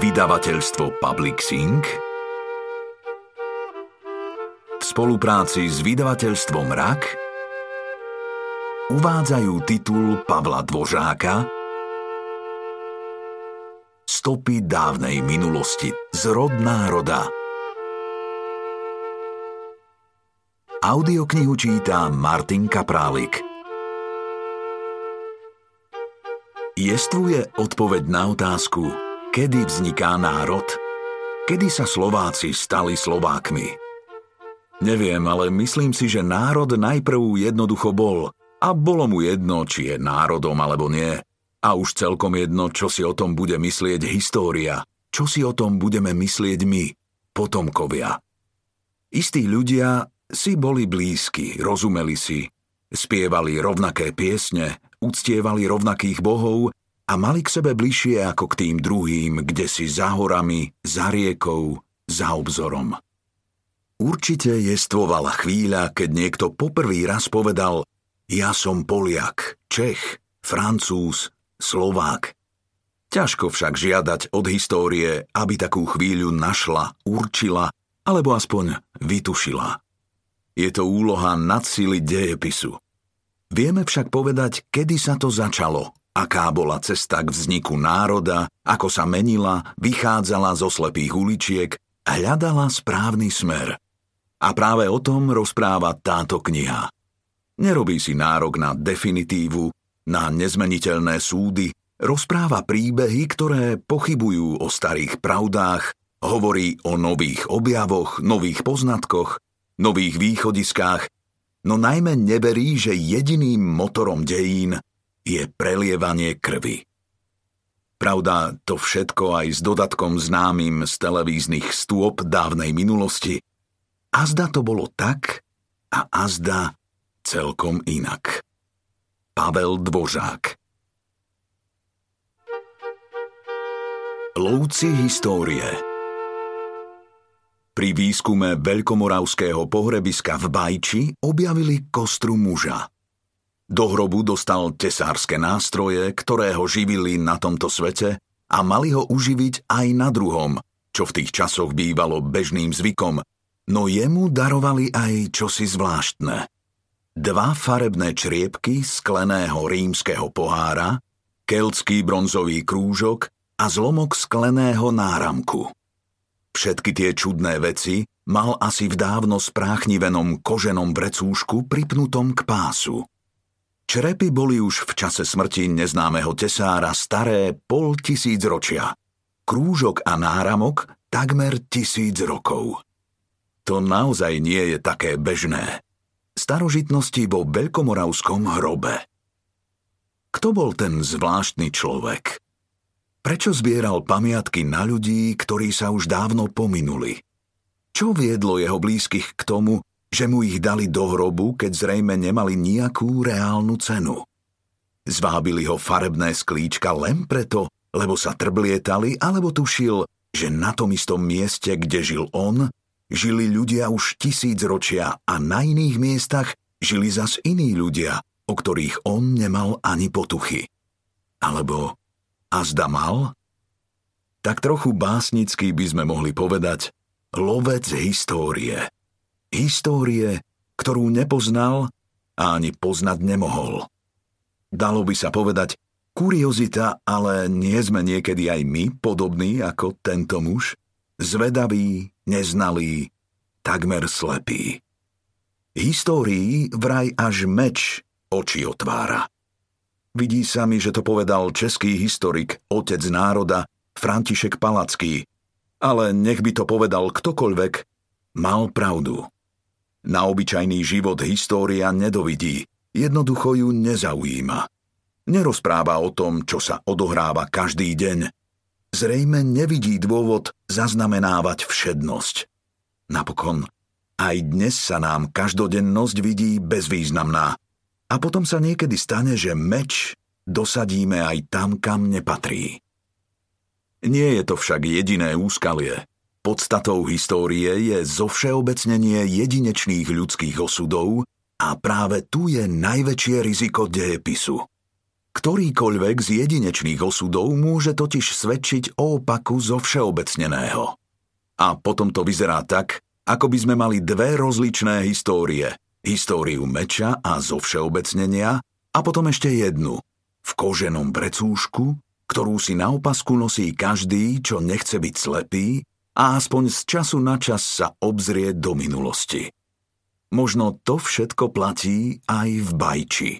Vydavateľstvo Public Sync v spolupráci s vydavateľstvom RAK uvádzajú titul Pavla Dvožáka Stopy dávnej minulosti z rod národa. Audioknihu číta Martin Kaprálik. Jestvuje odpoveď na otázku, Kedy vzniká národ? Kedy sa Slováci stali Slovákmi? Neviem, ale myslím si, že národ najprv jednoducho bol a bolo mu jedno, či je národom alebo nie. A už celkom jedno, čo si o tom bude myslieť história, čo si o tom budeme myslieť my, potomkovia. Istí ľudia si boli blízki, rozumeli si, spievali rovnaké piesne, uctievali rovnakých bohov a mali k sebe bližšie ako k tým druhým, kde si za horami, za riekou, za obzorom. Určite jestvovala chvíľa, keď niekto poprvý raz povedal Ja som Poliak, Čech, Francúz, Slovák. Ťažko však žiadať od histórie, aby takú chvíľu našla, určila alebo aspoň vytušila. Je to úloha nadsiliť dejepisu. Vieme však povedať, kedy sa to začalo aká bola cesta k vzniku národa, ako sa menila, vychádzala zo slepých uličiek, hľadala správny smer. A práve o tom rozpráva táto kniha. Nerobí si nárok na definitívu, na nezmeniteľné súdy, rozpráva príbehy, ktoré pochybujú o starých pravdách, hovorí o nových objavoch, nových poznatkoch, nových východiskách, no najmä neverí, že jediným motorom dejín je prelievanie krvi. Pravda, to všetko aj s dodatkom známym z televíznych stôp dávnej minulosti. Azda to bolo tak a azda celkom inak. Pavel Dvořák Lovci histórie Pri výskume veľkomoravského pohrebiska v Bajči objavili kostru muža – do hrobu dostal tesárske nástroje, ktoré ho živili na tomto svete a mali ho uživiť aj na druhom, čo v tých časoch bývalo bežným zvykom, no jemu darovali aj čosi zvláštne. Dva farebné čriepky skleného rímskeho pohára, keltský bronzový krúžok a zlomok skleného náramku. Všetky tie čudné veci mal asi v dávno spráchnivenom koženom vrecúšku pripnutom k pásu. Črepy boli už v čase smrti neznámeho tesára staré pol tisíc ročia. Krúžok a náramok takmer tisíc rokov. To naozaj nie je také bežné. Starožitnosti vo veľkomoravskom hrobe. Kto bol ten zvláštny človek? Prečo zbieral pamiatky na ľudí, ktorí sa už dávno pominuli? Čo viedlo jeho blízkych k tomu, že mu ich dali do hrobu, keď zrejme nemali nejakú reálnu cenu. Zvábili ho farebné sklíčka len preto, lebo sa trblietali, alebo tušil, že na tom istom mieste, kde žil on, žili ľudia už tisíc ročia a na iných miestach žili zas iní ľudia, o ktorých on nemal ani potuchy. Alebo azda mal? Tak trochu básnicky by sme mohli povedať lovec histórie – Histórie, ktorú nepoznal a ani poznať nemohol. Dalo by sa povedať kuriozita, ale nie sme niekedy aj my podobní ako tento muž? Zvedaví, neznalí, takmer slepí. Histórii vraj až meč oči otvára. Vidí sa mi, že to povedal český historik, otec národa, František Palacký. Ale nech by to povedal ktokoľvek, mal pravdu. Na obyčajný život história nedovidí, jednoducho ju nezaujíma. Nerozpráva o tom, čo sa odohráva každý deň. Zrejme nevidí dôvod zaznamenávať všednosť. Napokon, aj dnes sa nám každodennosť vidí bezvýznamná. A potom sa niekedy stane, že meč dosadíme aj tam, kam nepatrí. Nie je to však jediné úskalie. Podstatou histórie je zovšeobecnenie jedinečných ľudských osudov a práve tu je najväčšie riziko dejepisu. Ktorýkoľvek z jedinečných osudov môže totiž svedčiť o opaku zo všeobecneného. A potom to vyzerá tak, ako by sme mali dve rozličné histórie. Históriu meča a zo všeobecnenia a potom ešte jednu. V koženom precúšku, ktorú si na opasku nosí každý, čo nechce byť slepý a aspoň z času na čas sa obzrie do minulosti. Možno to všetko platí aj v Bajči.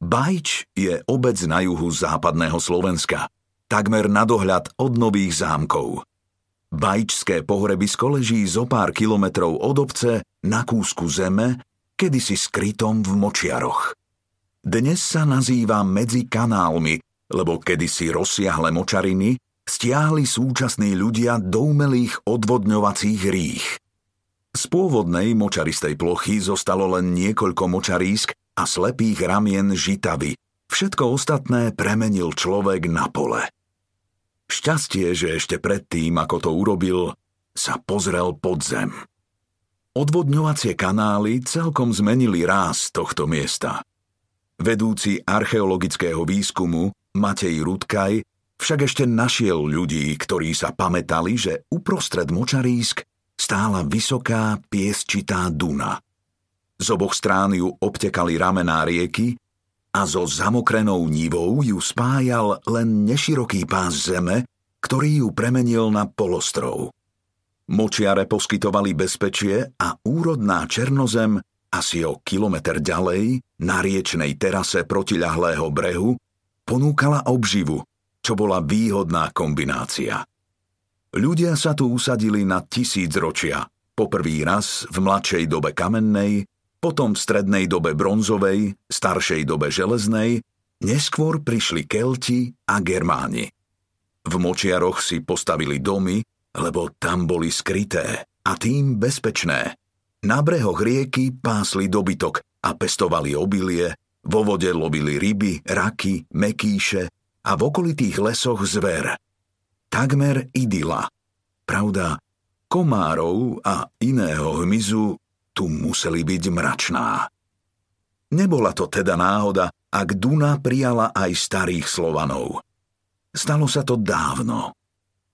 Bajč je obec na juhu západného Slovenska, takmer na dohľad od nových zámkov. Bajčské pohrebisko leží zo pár kilometrov od obce na kúsku zeme, kedysi skrytom v močiaroch. Dnes sa nazýva medzi kanálmi, lebo kedysi rozsiahle močariny stiahli súčasní ľudia do umelých odvodňovacích rých. Z pôvodnej močaristej plochy zostalo len niekoľko močarísk a slepých ramien žitavy. Všetko ostatné premenil človek na pole. Šťastie, že ešte predtým, ako to urobil, sa pozrel pod zem. Odvodňovacie kanály celkom zmenili ráz tohto miesta. Vedúci archeologického výskumu Matej Rudkaj však ešte našiel ľudí, ktorí sa pamätali, že uprostred močarísk stála vysoká piesčitá duna – z oboch strán ju obtekali ramená rieky a so zamokrenou nivou ju spájal len neširoký pás zeme, ktorý ju premenil na polostrov. Močiare poskytovali bezpečie a úrodná Černozem asi o kilometr ďalej, na riečnej terase protiľahlého brehu, ponúkala obživu, čo bola výhodná kombinácia. Ľudia sa tu usadili na tisíc ročia, poprvý raz v mladšej dobe kamennej, potom v strednej dobe bronzovej, staršej dobe železnej, neskôr prišli Kelti a Germáni. V močiaroch si postavili domy, lebo tam boli skryté a tým bezpečné. Na brehoch rieky pásli dobytok a pestovali obilie, vo vode lovili ryby, raky, mekíše a v okolitých lesoch zver. Takmer idyla. Pravda, komárov a iného hmyzu tu museli byť mračná. Nebola to teda náhoda, ak Duna prijala aj starých Slovanov. Stalo sa to dávno,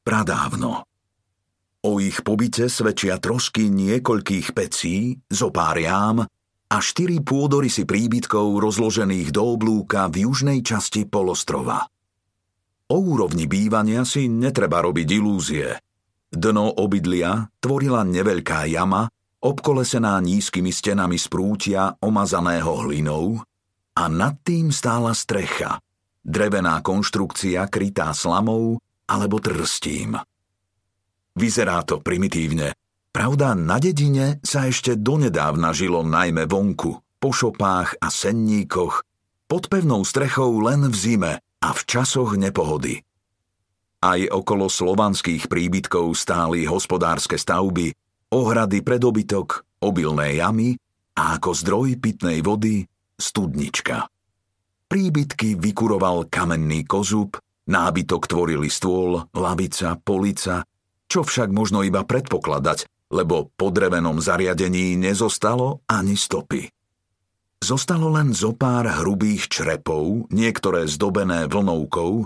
pradávno. O ich pobyte svedčia trosky niekoľkých pecí, zo pár jám a štyri pôdorysy príbytkov rozložených do oblúka v južnej časti polostrova. O úrovni bývania si netreba robiť ilúzie. Dno obydlia tvorila neveľká jama, obkolesená nízkymi stenami z prútia omazaného hlinou a nad tým stála strecha, drevená konštrukcia krytá slamou alebo trstím. Vyzerá to primitívne, pravda na dedine sa ešte donedávna žilo najmä vonku, po šopách a senníkoch, pod pevnou strechou len v zime a v časoch nepohody. Aj okolo slovanských príbytkov stáli hospodárske stavby, ohrady pre dobytok, obilné jamy a ako zdroj pitnej vody studnička. Príbytky vykuroval kamenný kozub, nábytok tvorili stôl, lavica, polica, čo však možno iba predpokladať, lebo po drevenom zariadení nezostalo ani stopy. Zostalo len zo pár hrubých črepov, niektoré zdobené vlnovkou,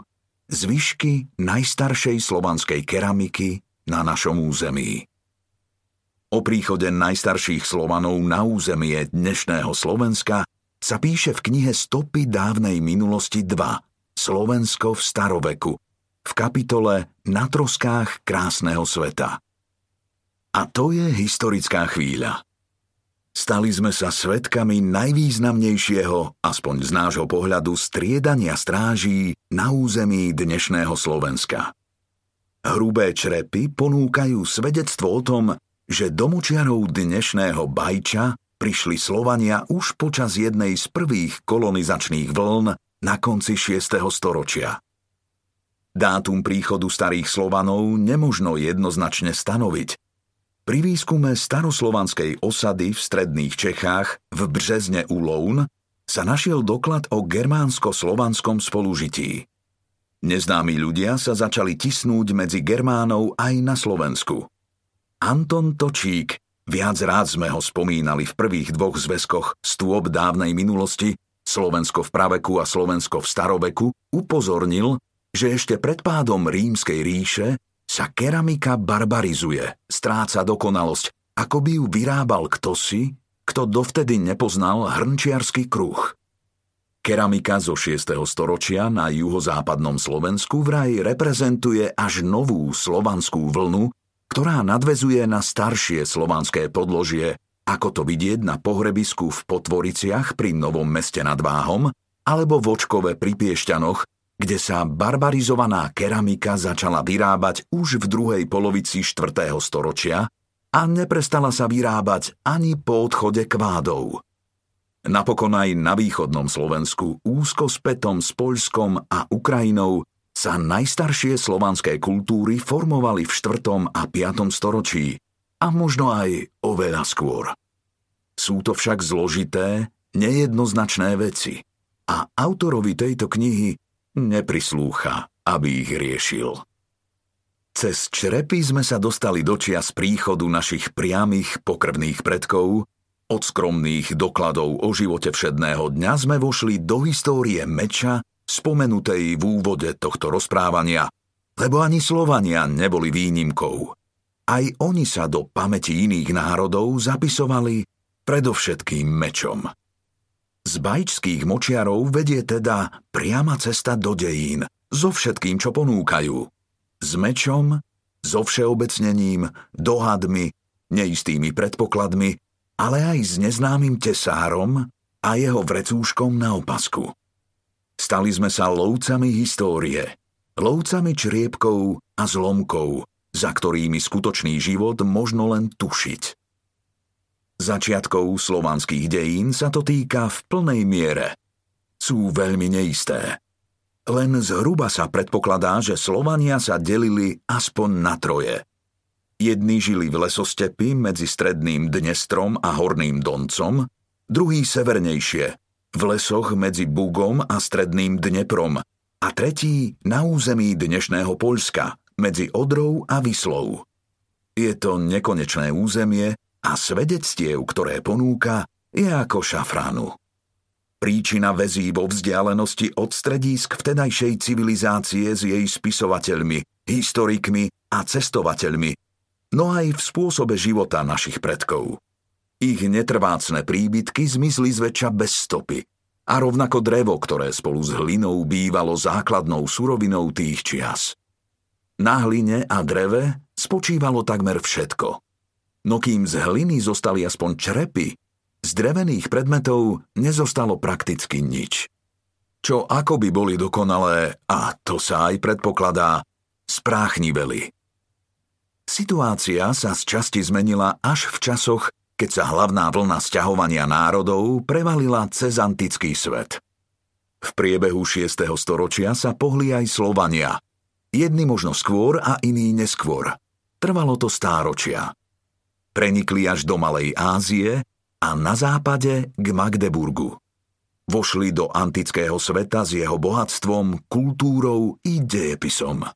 zvyšky najstaršej slovanskej keramiky na našom území. O príchode najstarších Slovanov na územie dnešného Slovenska sa píše v knihe Stopy dávnej minulosti 2 Slovensko v staroveku v kapitole Na troskách krásneho sveta. A to je historická chvíľa. Stali sme sa svetkami najvýznamnejšieho, aspoň z nášho pohľadu, striedania stráží na území dnešného Slovenska. Hrubé črepy ponúkajú svedectvo o tom, že do močiarov dnešného Bajča prišli Slovania už počas jednej z prvých kolonizačných vln na konci 6. storočia. Dátum príchodu starých Slovanov nemožno jednoznačne stanoviť. Pri výskume staroslovanskej osady v stredných Čechách v Březne u Loun sa našiel doklad o germánsko-slovanskom spolužití. Neznámi ľudia sa začali tisnúť medzi Germánov aj na Slovensku – Anton Točík, viac rád sme ho spomínali v prvých dvoch zväzkoch stôb dávnej minulosti, Slovensko v praveku a Slovensko v staroveku, upozornil, že ešte pred pádom rímskej ríše sa keramika barbarizuje, stráca dokonalosť, ako by ju vyrábal ktosi, kto dovtedy nepoznal hrnčiarsky kruh. Keramika zo 6. storočia na juhozápadnom Slovensku vraj reprezentuje až novú slovanskú vlnu, ktorá nadvezuje na staršie slovanské podložie, ako to vidieť na pohrebisku v Potvoriciach pri Novom meste nad Váhom alebo v Očkove pri Piešťanoch, kde sa barbarizovaná keramika začala vyrábať už v druhej polovici 4. storočia a neprestala sa vyrábať ani po odchode kvádov. Napokon aj na východnom Slovensku, úzko spätom s Poľskom a Ukrajinou, sa najstaršie slovanské kultúry formovali v 4. a 5. storočí a možno aj oveľa skôr. Sú to však zložité, nejednoznačné veci a autorovi tejto knihy neprislúcha, aby ich riešil. Cez črepy sme sa dostali do čias príchodu našich priamých pokrvných predkov od skromných dokladov o živote všedného dňa sme vošli do histórie meča, spomenutej v úvode tohto rozprávania, lebo ani Slovania neboli výnimkou. Aj oni sa do pamäti iných národov zapisovali predovšetkým mečom. Z bajčských močiarov vedie teda priama cesta do dejín, so všetkým, čo ponúkajú. S mečom, so všeobecnením, dohadmi, neistými predpokladmi ale aj s neznámym tesárom a jeho vrecúškom na opasku. Stali sme sa lovcami histórie, lovcami čriepkov a zlomkov, za ktorými skutočný život možno len tušiť. Začiatkov slovanských dejín sa to týka v plnej miere. Sú veľmi neisté. Len zhruba sa predpokladá, že Slovania sa delili aspoň na troje – Jedni žili v lesostepi medzi stredným Dnestrom a Horným Doncom, druhý severnejšie, v lesoch medzi Bugom a stredným Dneprom a tretí na území dnešného Poľska, medzi Odrou a Vyslou. Je to nekonečné územie a svedectiev, ktoré ponúka, je ako šafránu. Príčina väzí vo vzdialenosti od stredísk vtedajšej civilizácie s jej spisovateľmi, historikmi a cestovateľmi, no aj v spôsobe života našich predkov. Ich netrvácne príbytky zmizli zväčša bez stopy a rovnako drevo, ktoré spolu s hlinou bývalo základnou surovinou tých čias. Na hline a dreve spočívalo takmer všetko. No kým z hliny zostali aspoň črepy, z drevených predmetov nezostalo prakticky nič. Čo ako by boli dokonalé, a to sa aj predpokladá, spráchniveli. Situácia sa z časti zmenila až v časoch, keď sa hlavná vlna sťahovania národov prevalila cez antický svet. V priebehu 6. storočia sa pohli aj Slovania. Jedni možno skôr a iní neskôr. Trvalo to stáročia. Prenikli až do Malej Ázie a na západe k Magdeburgu. Vošli do antického sveta s jeho bohatstvom, kultúrou i dejepisom.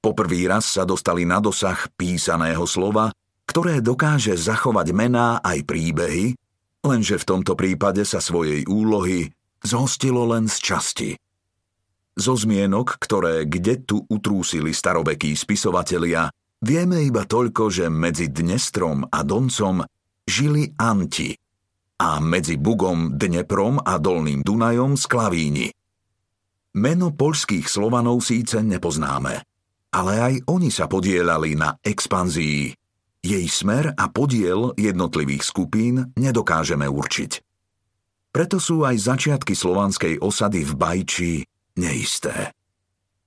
Poprvý raz sa dostali na dosah písaného slova, ktoré dokáže zachovať mená aj príbehy, lenže v tomto prípade sa svojej úlohy zhostilo len z časti. Zo zmienok, ktoré kde tu utrúsili starovekí spisovatelia, vieme iba toľko, že medzi Dnestrom a Doncom žili Anti a medzi Bugom, Dneprom a Dolným Dunajom Sklavíni. Meno poľských Slovanov síce nepoznáme – ale aj oni sa podielali na expanzii. Jej smer a podiel jednotlivých skupín nedokážeme určiť. Preto sú aj začiatky slovanskej osady v Bajči neisté.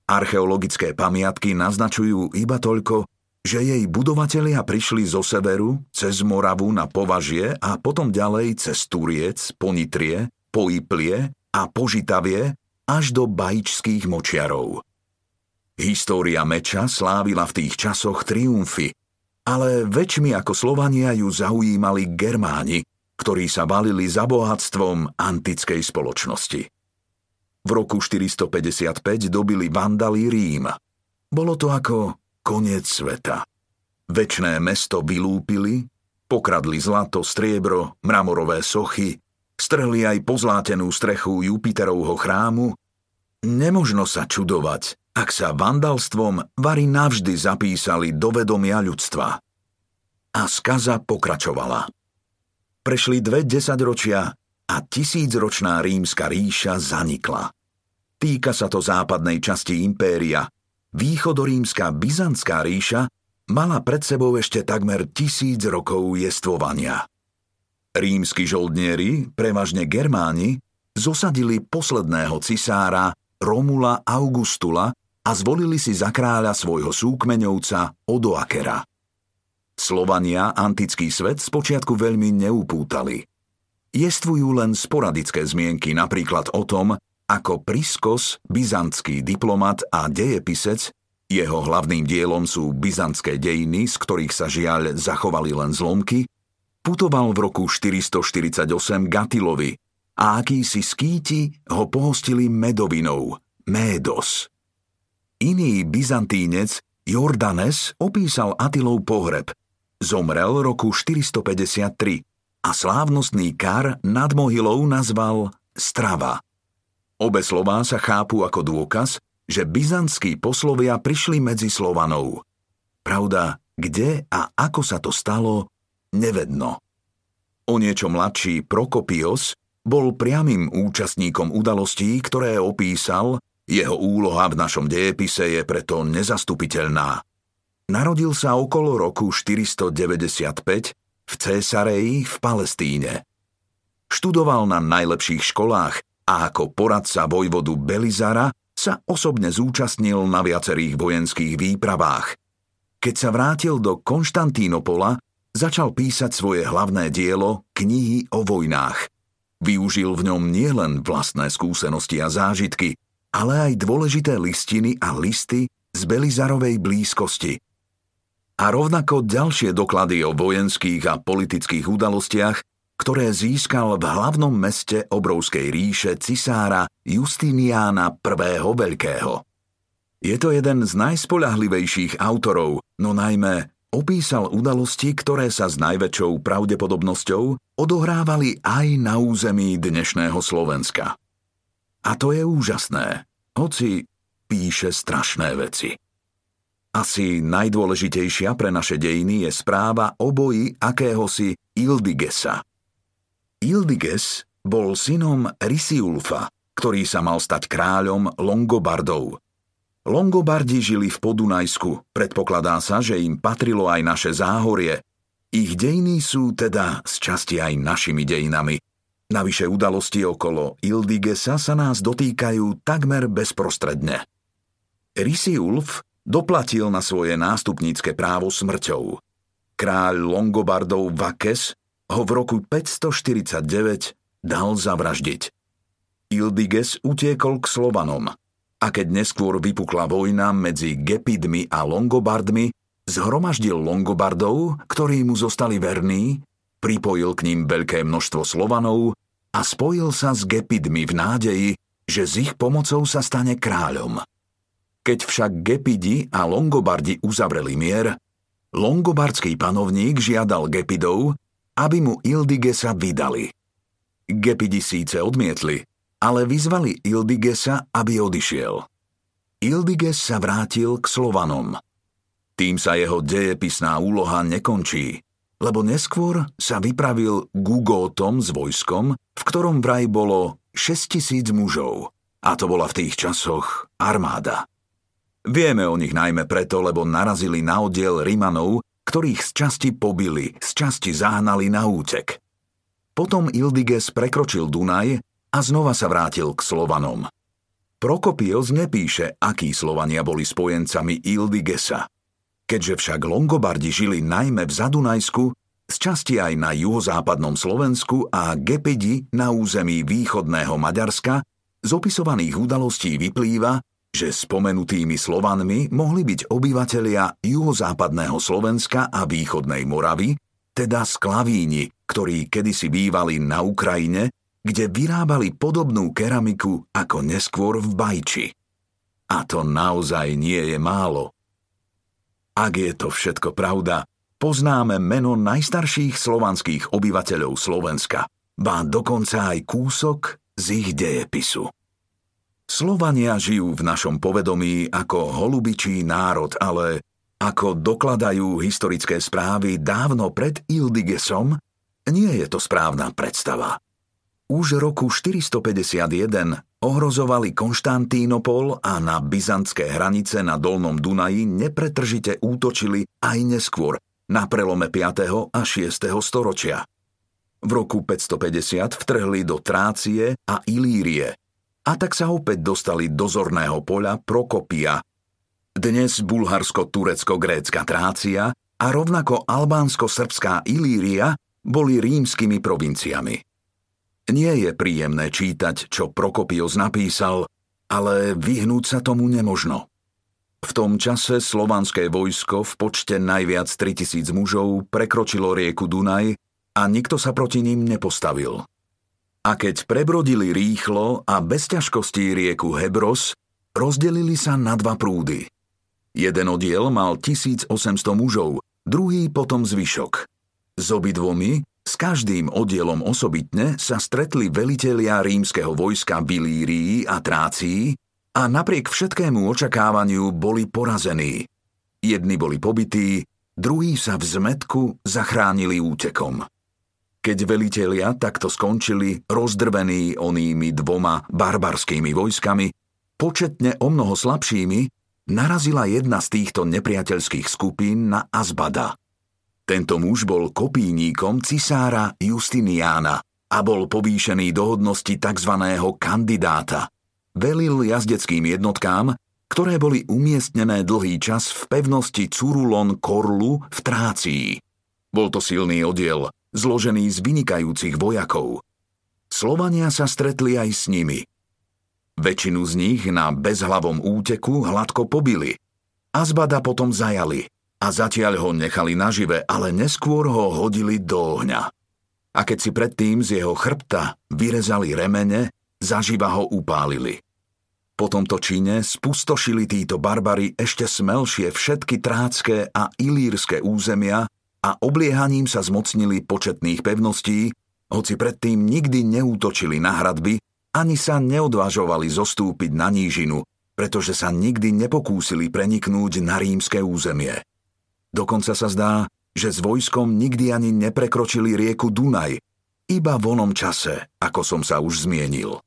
Archeologické pamiatky naznačujú iba toľko, že jej budovatelia prišli zo severu, cez Moravu na Považie a potom ďalej cez Turiec, Ponitrie, Poiplie a Požitavie až do bajčských močiarov. História meča slávila v tých časoch triumfy, ale väčšmi ako Slovania ju zaujímali Germáni, ktorí sa valili za bohatstvom antickej spoločnosti. V roku 455 dobili Vandali Rím. Bolo to ako koniec sveta. Večné mesto vylúpili, pokradli zlato, striebro, mramorové sochy, strhli aj pozlátenú strechu Jupiterovho chrámu, nemožno sa čudovať, ak sa vandalstvom Vary navždy zapísali do vedomia ľudstva. A skaza pokračovala. Prešli dve desaťročia a tisícročná rímska ríša zanikla. Týka sa to západnej časti impéria. Východorímska byzantská ríša mala pred sebou ešte takmer tisíc rokov jestvovania. Rímsky žoldnieri, prevažne Germáni, zosadili posledného cisára Romula Augustula a zvolili si za kráľa svojho súkmeňovca Odoakera. Slovania antický svet spočiatku veľmi neupútali. Jestvujú len sporadické zmienky napríklad o tom, ako Priskos, byzantský diplomat a dejepisec, jeho hlavným dielom sú byzantské dejiny, z ktorých sa žiaľ zachovali len zlomky, putoval v roku 448 Gatilovi a akýsi skýti ho pohostili medovinou, Médos. Iný byzantínec Jordanes opísal Atilov pohreb. Zomrel roku 453 a slávnostný kar nad mohylou nazval Strava. Obe slová sa chápu ako dôkaz, že byzantskí poslovia prišli medzi Slovanov. Pravda, kde a ako sa to stalo, nevedno. O niečo mladší Prokopios bol priamým účastníkom udalostí, ktoré opísal, jeho úloha v našom dejepise je preto nezastupiteľná. Narodil sa okolo roku 495 v Césareji v Palestíne. Študoval na najlepších školách a ako poradca vojvodu Belizara sa osobne zúčastnil na viacerých vojenských výpravách. Keď sa vrátil do Konštantínopola, začal písať svoje hlavné dielo Knihy o vojnách. Využil v ňom nielen vlastné skúsenosti a zážitky, ale aj dôležité listiny a listy z Belizarovej blízkosti. A rovnako ďalšie doklady o vojenských a politických udalostiach, ktoré získal v hlavnom meste obrovskej ríše cisára Justiniána I. Veľkého. Je to jeden z najspoľahlivejších autorov, no najmä opísal udalosti, ktoré sa s najväčšou pravdepodobnosťou odohrávali aj na území dnešného Slovenska. A to je úžasné, hoci píše strašné veci. Asi najdôležitejšia pre naše dejiny je správa o boji akéhosi Ildigesa. Ildiges bol synom Risiulfa, ktorý sa mal stať kráľom Longobardov – Longobardi žili v Podunajsku, predpokladá sa, že im patrilo aj naše záhorie. Ich dejiny sú teda z časti aj našimi dejinami. Navyše udalosti okolo Ildigesa sa nás dotýkajú takmer bezprostredne. Risiulf doplatil na svoje nástupnícke právo smrťou. Kráľ Longobardov Vakes ho v roku 549 dal zavraždiť. Ildiges utiekol k Slovanom – a keď neskôr vypukla vojna medzi Gepidmi a Longobardmi, zhromaždil Longobardov, ktorí mu zostali verní, pripojil k ním veľké množstvo Slovanov a spojil sa s Gepidmi v nádeji, že s ich pomocou sa stane kráľom. Keď však Gepidi a Longobardi uzavreli mier, longobardský panovník žiadal Gepidov, aby mu Ildigesa vydali. Gepidi síce odmietli, ale vyzvali Ildigesa, aby odišiel. Ildiges sa vrátil k Slovanom. Tým sa jeho dejepisná úloha nekončí, lebo neskôr sa vypravil Gugótom s vojskom, v ktorom vraj bolo 6000 mužov. A to bola v tých časoch armáda. Vieme o nich najmä preto, lebo narazili na oddiel Rimanov, ktorých z časti pobili, z časti zahnali na útek. Potom Ildiges prekročil Dunaj a znova sa vrátil k Slovanom. Prokopios nepíše, akí Slovania boli spojencami Ildigesa. Keďže však Longobardi žili najmä v Zadunajsku, z časti aj na juhozápadnom Slovensku a Gepedi na území východného Maďarska, z opisovaných udalostí vyplýva, že spomenutými Slovanmi mohli byť obyvatelia juhozápadného Slovenska a východnej Moravy, teda sklavíni, ktorí kedysi bývali na Ukrajine kde vyrábali podobnú keramiku ako neskôr v Bajči. A to naozaj nie je málo. Ak je to všetko pravda, poznáme meno najstarších slovanských obyvateľov Slovenska, ba dokonca aj kúsok z ich dejepisu. Slovania žijú v našom povedomí ako holubičí národ, ale ako dokladajú historické správy dávno pred Ildigesom, nie je to správna predstava. Už roku 451 ohrozovali Konštantínopol a na byzantské hranice na Dolnom Dunaji nepretržite útočili aj neskôr, na prelome 5. a 6. storočia. V roku 550 vtrhli do Trácie a Ilírie, a tak sa opäť dostali do zorného poľa Prokopia, dnes bulharsko-turecko-grécka Trácia a rovnako albánsko-srbská Ilíria boli rímskymi provinciami. Nie je príjemné čítať, čo Prokopios napísal, ale vyhnúť sa tomu nemožno. V tom čase slovanské vojsko v počte najviac 3000 mužov prekročilo rieku Dunaj a nikto sa proti ním nepostavil. A keď prebrodili rýchlo a bez ťažkostí rieku Hebros, rozdelili sa na dva prúdy. Jeden odiel mal 1800 mužov, druhý potom zvyšok. S obidvomi, s každým oddielom osobitne, sa stretli velitelia rímskeho vojska Bilírii a Trácii a napriek všetkému očakávaniu boli porazení. Jedni boli pobití, druhí sa v zmetku zachránili útekom. Keď velitelia takto skončili, rozdrvení onými dvoma barbarskými vojskami, početne o mnoho slabšími, narazila jedna z týchto nepriateľských skupín na Azbada. Tento muž bol kopíníkom cisára Justiniána a bol povýšený do hodnosti tzv. kandidáta. Velil jazdeckým jednotkám, ktoré boli umiestnené dlhý čas v pevnosti Curulon Korlu v Trácii. Bol to silný oddiel, zložený z vynikajúcich vojakov. Slovania sa stretli aj s nimi. Väčšinu z nich na bezhlavom úteku hladko pobili. Azbada potom zajali a zatiaľ ho nechali nažive, ale neskôr ho hodili do ohňa. A keď si predtým z jeho chrbta vyrezali remene, zaživa ho upálili. Po tomto čine spustošili títo barbary ešte smelšie všetky trácké a ilírske územia a obliehaním sa zmocnili početných pevností, hoci predtým nikdy neútočili na hradby, ani sa neodvážovali zostúpiť na nížinu, pretože sa nikdy nepokúsili preniknúť na rímske územie. Dokonca sa zdá, že s vojskom nikdy ani neprekročili rieku Dunaj, iba v onom čase, ako som sa už zmienil.